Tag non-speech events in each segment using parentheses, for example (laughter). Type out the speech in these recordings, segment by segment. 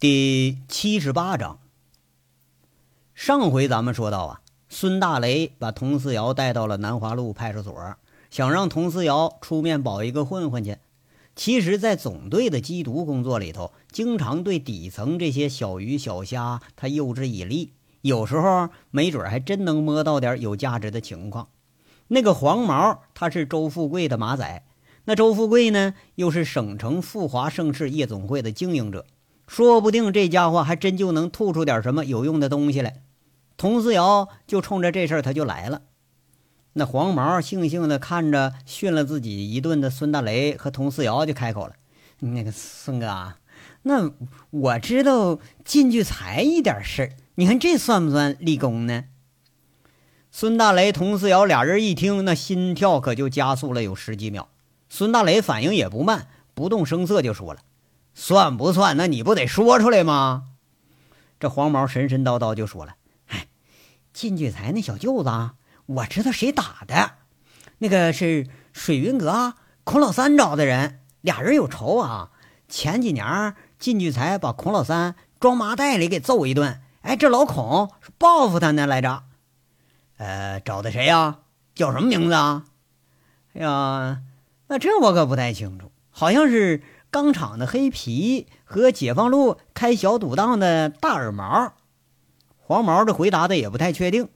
第七十八章。上回咱们说到啊，孙大雷把佟思瑶带到了南华路派出所，想让佟思瑶出面保一个混混去。其实，在总队的缉毒工作里头，经常对底层这些小鱼小虾他诱之以利，有时候没准还真能摸到点有价值的情况。那个黄毛，他是周富贵的马仔，那周富贵呢，又是省城富华盛世夜总会的经营者。说不定这家伙还真就能吐出点什么有用的东西来。佟思瑶就冲着这事儿他就来了。那黄毛悻悻地看着训了自己一顿的孙大雷和佟思瑶，就开口了：“那个孙哥，那我知道进去才一点事儿，你看这算不算立功呢？”孙大雷、佟思瑶俩人一听，那心跳可就加速了有十几秒。孙大雷反应也不慢，不动声色就说了。算不算？那你不得说出来吗？这黄毛神神叨叨就说了：“哎，靳聚才那小舅子，我知道谁打的，那个是水云阁孔老三找的人，俩人有仇啊。前几年靳聚才把孔老三装麻袋里给揍一顿，哎，这老孔是报复他呢来着。呃，找的谁呀？叫什么名字啊？哎呀，那这我可不太清楚，好像是。”钢厂的黑皮和解放路开小赌档的大耳毛，黄毛这回答的也不太确定。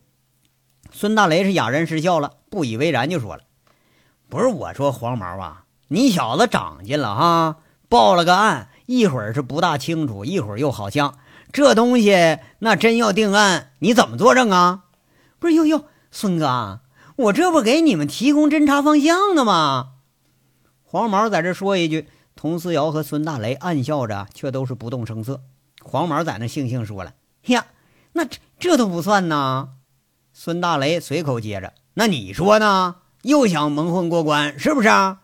孙大雷是哑然失笑了，不以为然就说了：“不是我说黄毛啊，你小子长进了哈，报了个案，一会儿是不大清楚，一会儿又好像这东西那真要定案，你怎么作证啊？不是哟哟，孙哥，我这不给你们提供侦查方向呢吗？”黄毛在这说一句。佟思瑶和孙大雷暗笑着，却都是不动声色。黄毛在那悻悻说了：“呀，那这这都不算呢。”孙大雷随口接着：“那你说呢？又想蒙混过关是不是？”啊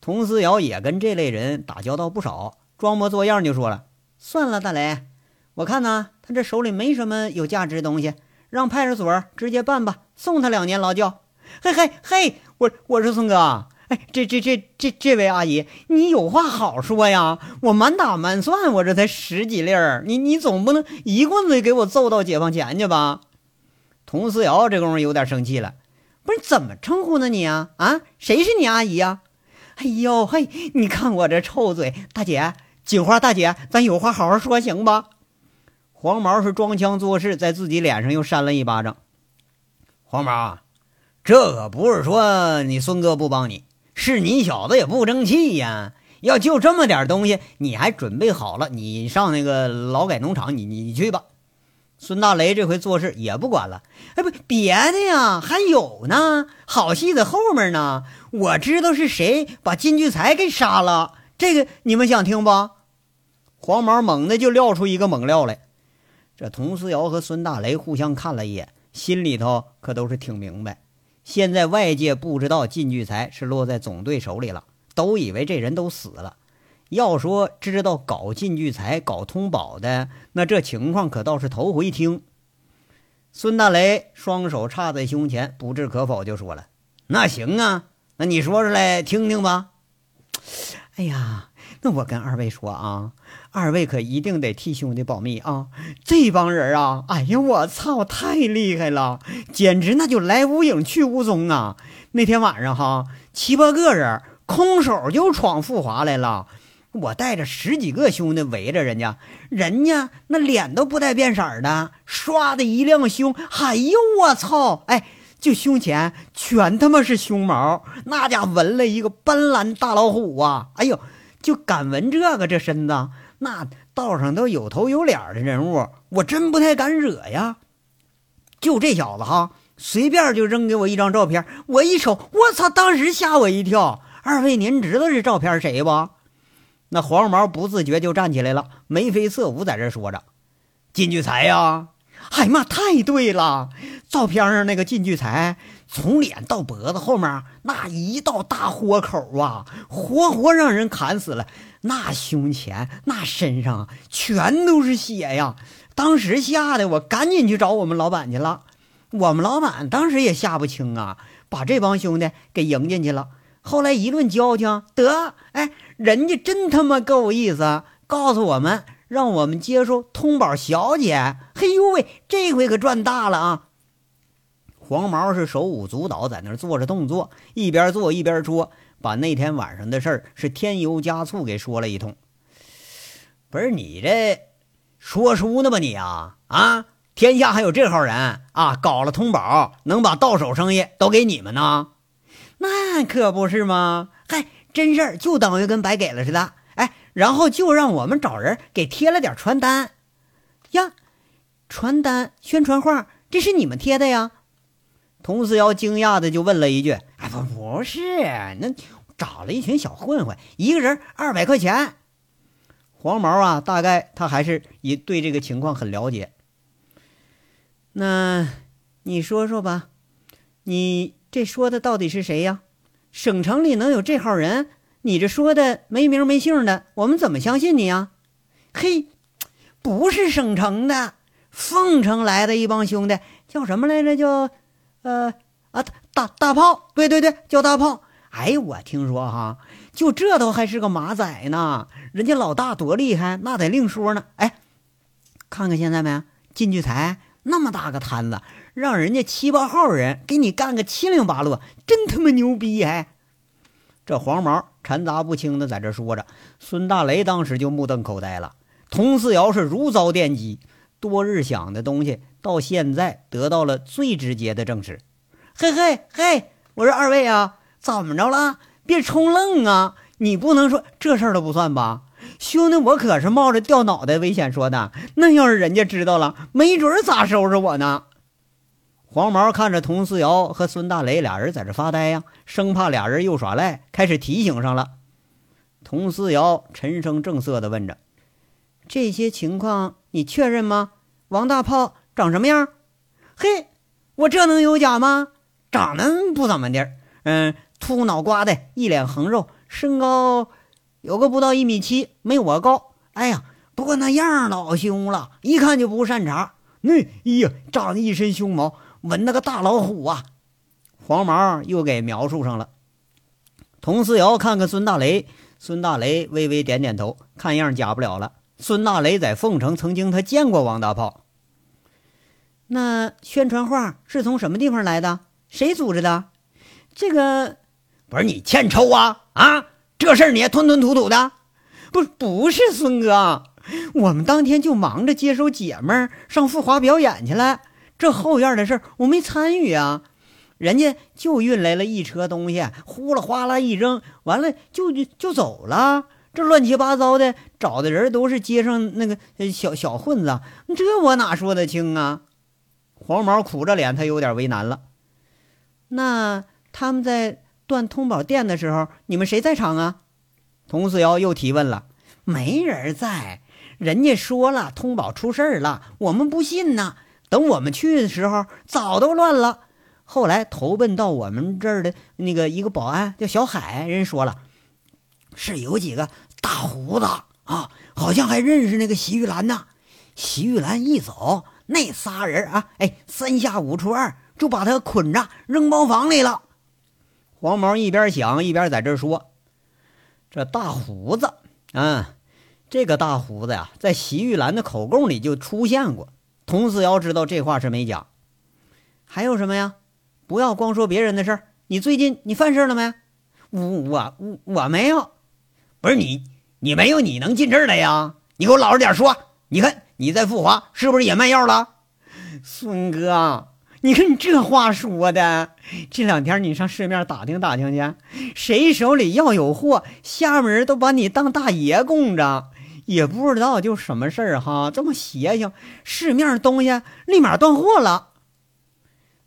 佟思瑶也跟这类人打交道不少，装模作样就说了：“算了，大雷，我看呢，他这手里没什么有价值东西，让派出所直接办吧，送他两年劳教。”嘿嘿嘿，我我说孙哥。哎，这这这这这位阿姨，你有话好说呀！我满打满算，我这才十几粒儿，你你总不能一棍子给我揍到解放前去吧？佟思瑶这功夫有点生气了，不是怎么称呼呢你啊？啊，谁是你阿姨呀？哎呦嘿，你看我这臭嘴，大姐，锦花大姐，咱有话好好说行吧？黄毛是装腔作势，在自己脸上又扇了一巴掌。黄毛，这可不是说你孙哥不帮你。是你小子也不争气呀！要就这么点东西，你还准备好了？你上那个劳改农场，你你去吧。孙大雷这回做事也不管了。哎，不，别的呀，还有呢，好戏在后面呢。我知道是谁把金聚财给杀了，这个你们想听不？黄毛猛的就撂出一个猛料来。这佟思瑶和孙大雷互相看了一眼，心里头可都是挺明白。现在外界不知道靳聚财是落在总队手里了，都以为这人都死了。要说知道搞靳聚财、搞通宝的，那这情况可倒是头回听。孙大雷双手插在胸前，不置可否，就说了：“那行啊，那你说出来听听吧。”哎呀。那我跟二位说啊，二位可一定得替兄弟保密啊！这帮人啊，哎呀，我操，太厉害了，简直那就来无影去无踪啊！那天晚上哈，七八个人空手就闯富华来了，我带着十几个兄弟围着人家，人家那脸都不带变色的，唰的一亮胸，哎呦我操！哎，就胸前全他妈是胸毛，那家纹了一个斑斓大老虎啊！哎呦！就敢纹这个，这身子那道上都有头有脸的人物，我真不太敢惹呀。就这小子哈，随便就扔给我一张照片，我一瞅，我操！当时吓我一跳。二位，您知道这照片谁不？那黄毛不自觉就站起来了，眉飞色舞，在这说着：“金聚财呀！哎呀妈，太对了！照片上那个金聚财。”从脸到脖子后面那一道大豁口啊，活活让人砍死了。那胸前、那身上全都是血呀！当时吓得我赶紧去找我们老板去了。我们老板当时也吓不轻啊，把这帮兄弟给迎进去了。后来一顿交情，得，哎，人家真他妈够意思，告诉我们让我们接收通宝小姐。嘿呦喂，这回可赚大了啊！黄毛是手舞足蹈，在那儿做着动作，一边做一边说，把那天晚上的事儿是添油加醋给说了一通。不是你这说书呢吧你啊啊！天下还有这号人啊！搞了通宝，能把到手生意都给你们呢？那可不是吗？嗨，真事儿就等于跟白给了似的。哎，然后就让我们找人给贴了点传单呀，传单宣传画，这是你们贴的呀？佟四瑶惊讶的就问了一句：“哎，不，不是，那找了一群小混混，一个人二百块钱。”黄毛啊，大概他还是也对这个情况很了解。那你说说吧，你这说的到底是谁呀？省城里能有这号人？你这说的没名没姓的，我们怎么相信你呀？嘿，不是省城的，凤城来的一帮兄弟，叫什么来着？叫呃啊大大炮，对对对，叫大炮。哎，我听说哈。就这都还是个马仔呢，人家老大多厉害，那得另说呢。哎，看看现在没，进聚财那么大个摊子，让人家七八号人给你干个七零八落，真他妈牛逼！哎，这黄毛掺杂不清的在这说着，孙大雷当时就目瞪口呆了。佟四瑶是如遭电击，多日想的东西到现在得到了最直接的证实。嘿嘿嘿，我说二位啊，怎么着了？别冲愣啊！你不能说这事儿都不算吧，兄弟，我可是冒着掉脑袋危险说的。那要是人家知道了，没准咋收拾我呢？黄毛看着佟四瑶和孙大雷俩人在这发呆呀，生怕俩人又耍赖，开始提醒上了。佟四瑶沉声正色地问着：“这些情况你确认吗？王大炮长什么样？嘿，我这能有假吗？长得不怎么地，嗯。”秃脑瓜的，一脸横肉，身高有个不到一米七，没我高。哎呀，不过那样老凶了，一看就不善茬。那哎呀，长得一身凶毛，纹那个大老虎啊！黄毛又给描述上了。佟思瑶看看孙大雷，孙大雷微微点点头，看样假不了了。孙大雷在凤城曾经他见过王大炮。那宣传画是从什么地方来的？谁组织的？这个。不是你欠抽啊啊！这事儿你也吞吞吐吐的，不不是孙哥，我们当天就忙着接收姐们儿上富华表演去了，这后院的事儿我没参与啊。人家就运来了一车东西，呼啦哗啦一扔，完了就就就走了。这乱七八糟的，找的人都是街上那个小小混子，这我哪说得清啊？黄毛苦着脸，他有点为难了。那他们在。断通宝店的时候，你们谁在场啊？佟四瑶又提问了。没人在，人家说了通宝出事儿了，我们不信呢。等我们去的时候，早都乱了。后来投奔到我们这儿的那个一个保安叫小海，人说了，是有几个大胡子啊，好像还认识那个席玉兰呢。席玉兰一走，那仨人啊，哎，三下五除二就把他捆着扔包房里了。黄毛一边想一边在这说：“这大胡子，嗯，这个大胡子呀，在席玉兰的口供里就出现过。佟四瑶知道这话是没假。还有什么呀？不要光说别人的事儿。你最近你犯事了没？我我我我没有。不是你，你没有，你能进这儿来呀？你给我老实点说。你看你在富华是不是也卖药了，孙哥？”你看你这话说的，这两天你上市面打听打听去，谁手里要有货，下面人都把你当大爷供着，也不知道就什么事儿哈，这么邪性，市面东西立马断货了。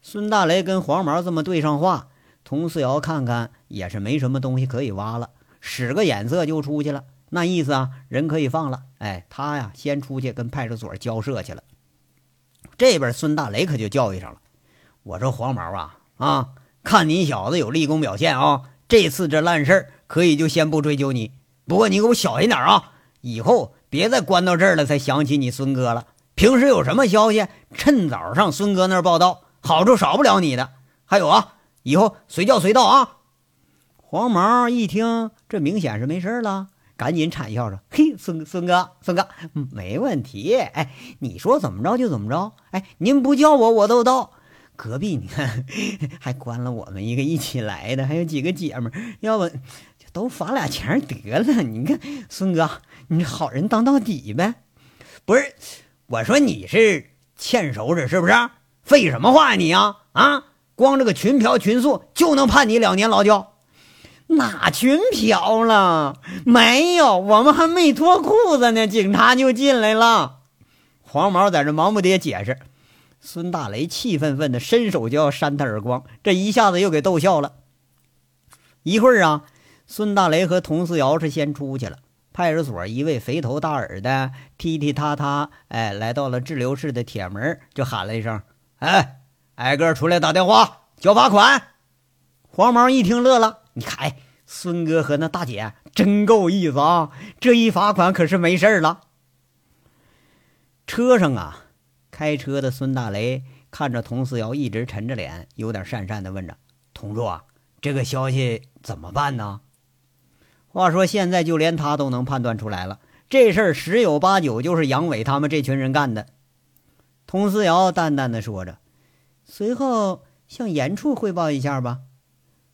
孙大雷跟黄毛这么对上话，佟四瑶看看也是没什么东西可以挖了，使个眼色就出去了，那意思啊，人可以放了。哎，他呀先出去跟派出所交涉去了。这边孙大雷可就教育上了，我说黄毛啊啊，看你小子有立功表现啊，这次这烂事儿可以就先不追究你，不过你给我小心点啊，以后别再关到这儿了才想起你孙哥了。平时有什么消息，趁早上孙哥那儿报道，好处少不了你的。还有啊，以后随叫随到啊。黄毛一听，这明显是没事了，赶紧惨笑着：“ (laughs) 嘿，孙孙哥，孙哥，没问题。哎，你说怎么着就怎么着。哎，您不叫我我都到。隔壁你看，(laughs) 还关了我们一个一起来的，还有几个姐们儿，要不就都罚俩钱得了。你看，孙哥，你好人当到底呗。不是，我说你是欠收拾是不是？废什么话你呀？啊，光这个群嫖群宿就能判你两年劳教？”哪群嫖了？没有，我们还没脱裤子呢，警察就进来了。黄毛在这忙不迭解释，孙大雷气愤愤的伸手就要扇他耳光，这一下子又给逗笑了。一会儿啊，孙大雷和佟四瑶是先出去了。派出所一位肥头大耳的踢踢踏踏，哎，来到了滞留室的铁门，就喊了一声：“哎，挨个出来打电话交罚款。”黄毛一听乐了。你看，哎，孙哥和那大姐真够意思啊！这一罚款可是没事了。车上啊，开车的孙大雷看着佟四瑶一直沉着脸，有点讪讪的问着：“同桌，这个消息怎么办呢？”话说现在就连他都能判断出来了，这事儿十有八九就是杨伟他们这群人干的。佟思瑶淡淡的说着，随后向严处汇报一下吧。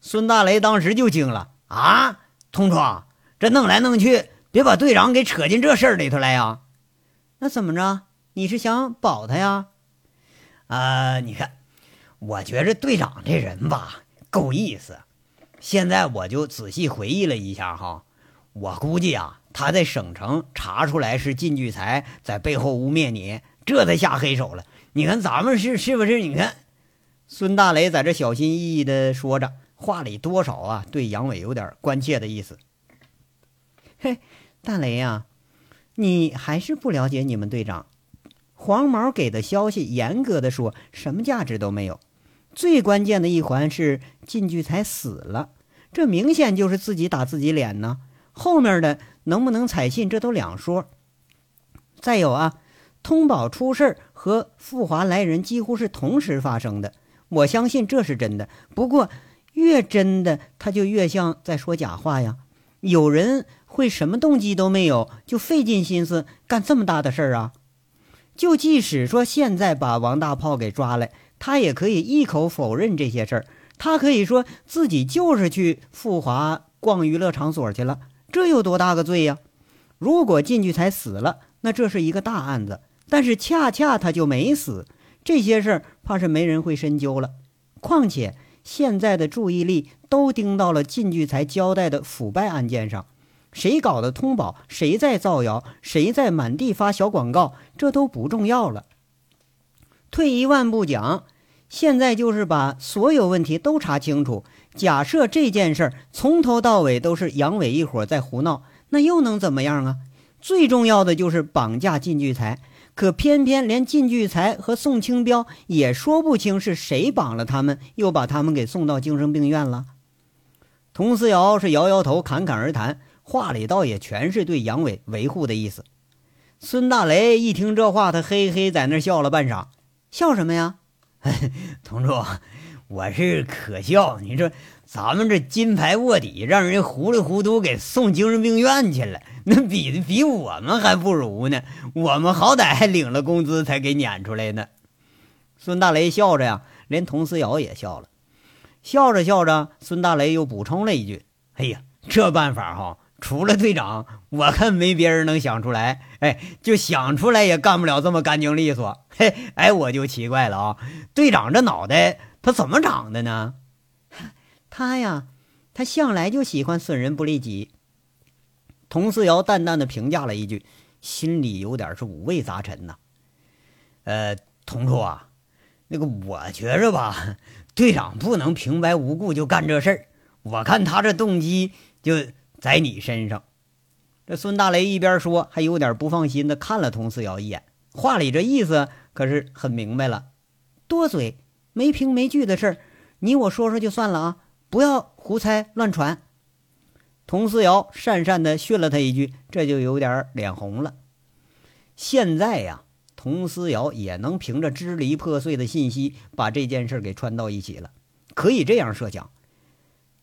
孙大雷当时就惊了啊！同窗，这弄来弄去，别把队长给扯进这事儿里头来呀？那怎么着？你是想保他呀？啊，你看，我觉着队长这人吧，够意思。现在我就仔细回忆了一下哈，我估计啊，他在省城查出来是靳聚财在背后污蔑你，这才下黑手了。你看咱们是是不是？你看，孙大雷在这小心翼翼的说着。话里多少啊，对杨伟有点关切的意思。嘿，大雷呀，你还是不了解你们队长黄毛给的消息。严格的说，什么价值都没有。最关键的一环是靳聚才死了，这明显就是自己打自己脸呢。后面的能不能采信，这都两说。再有啊，通宝出事和富华来人几乎是同时发生的，我相信这是真的。不过。越真的，他就越像在说假话呀！有人会什么动机都没有，就费尽心思干这么大的事儿啊？就即使说现在把王大炮给抓来，他也可以一口否认这些事儿。他可以说自己就是去富华逛娱乐场所去了，这有多大个罪呀？如果进去才死了，那这是一个大案子。但是恰恰他就没死，这些事儿怕是没人会深究了。况且。现在的注意力都盯到了靳聚才交代的腐败案件上，谁搞的通宝，谁在造谣，谁在满地发小广告，这都不重要了。退一万步讲，现在就是把所有问题都查清楚。假设这件事儿从头到尾都是杨伟一伙在胡闹，那又能怎么样啊？最重要的就是绑架靳聚才。可偏偏连靳聚财和宋清标也说不清是谁绑了他们，又把他们给送到精神病院了。佟思瑶是摇摇头，侃侃而谈，话里倒也全是对杨伟维护的意思。孙大雷一听这话，他嘿嘿在那笑了半晌，笑什么呀？(laughs) 同桌，我是可笑。你说咱们这金牌卧底，让人糊里糊涂给送精神病院去了。那比比我们还不如呢，我们好歹还领了工资才给撵出来呢。孙大雷笑着呀，连佟思瑶也笑了。笑着笑着，孙大雷又补充了一句：“哎呀，这办法哈，除了队长，我看没别人能想出来。哎，就想出来也干不了这么干净利索。嘿，哎，我就奇怪了啊，队长这脑袋他怎么长的呢？他呀，他向来就喜欢损人不利己。”佟四瑶淡淡的评价了一句，心里有点是五味杂陈呐。呃，佟处啊，那个我觉着吧，队长不能平白无故就干这事儿。我看他这动机就在你身上。这孙大雷一边说，还有点不放心的看了佟四瑶一眼，话里这意思可是很明白了。多嘴，没凭没据的事儿，你我说说就算了啊，不要胡猜乱传。佟思瑶讪讪地训了他一句，这就有点脸红了。现在呀，佟思瑶也能凭着支离破碎的信息把这件事给串到一起了。可以这样设想：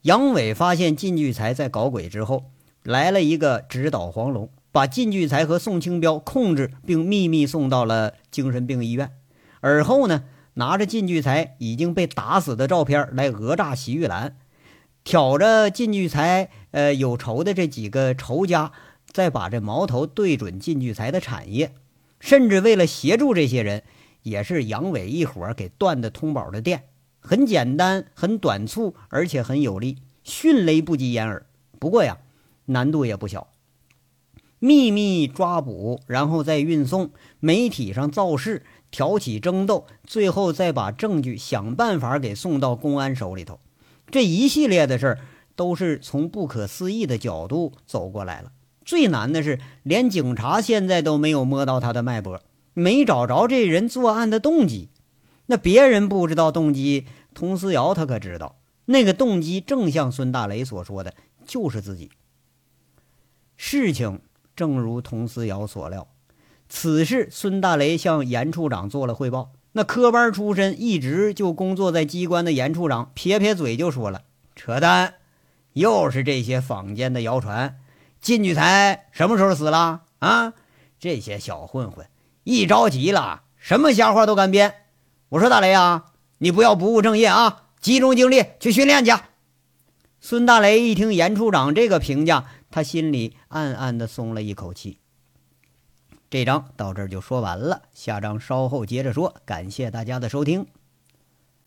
杨伟发现靳聚才在搞鬼之后，来了一个直捣黄龙，把靳聚才和宋清标控制并秘密送到了精神病医院。而后呢，拿着靳聚才已经被打死的照片来讹诈席玉兰，挑着靳聚财呃有仇的这几个仇家，再把这矛头对准靳聚财的产业，甚至为了协助这些人，也是杨伟一伙给断的通宝的电。很简单，很短促，而且很有力，迅雷不及掩耳。不过呀，难度也不小。秘密抓捕，然后再运送，媒体上造势，挑起争斗，最后再把证据想办法给送到公安手里头。这一系列的事儿，都是从不可思议的角度走过来了。最难的是，连警察现在都没有摸到他的脉搏，没找着这人作案的动机。那别人不知道动机，佟思瑶他可知道。那个动机正像孙大雷所说的，就是自己。事情正如佟思瑶所料，此事孙大雷向严处长做了汇报。那科班出身、一直就工作在机关的严处长撇撇嘴就说了：“扯淡，又是这些坊间的谣传。靳聚财什么时候死了？啊，这些小混混一着急了，什么瞎话都敢编。”我说大雷啊，你不要不务正业啊，集中精力去训练去。孙大雷一听严处长这个评价，他心里暗暗的松了一口气。这章到这儿就说完了，下章稍后接着说。感谢大家的收听。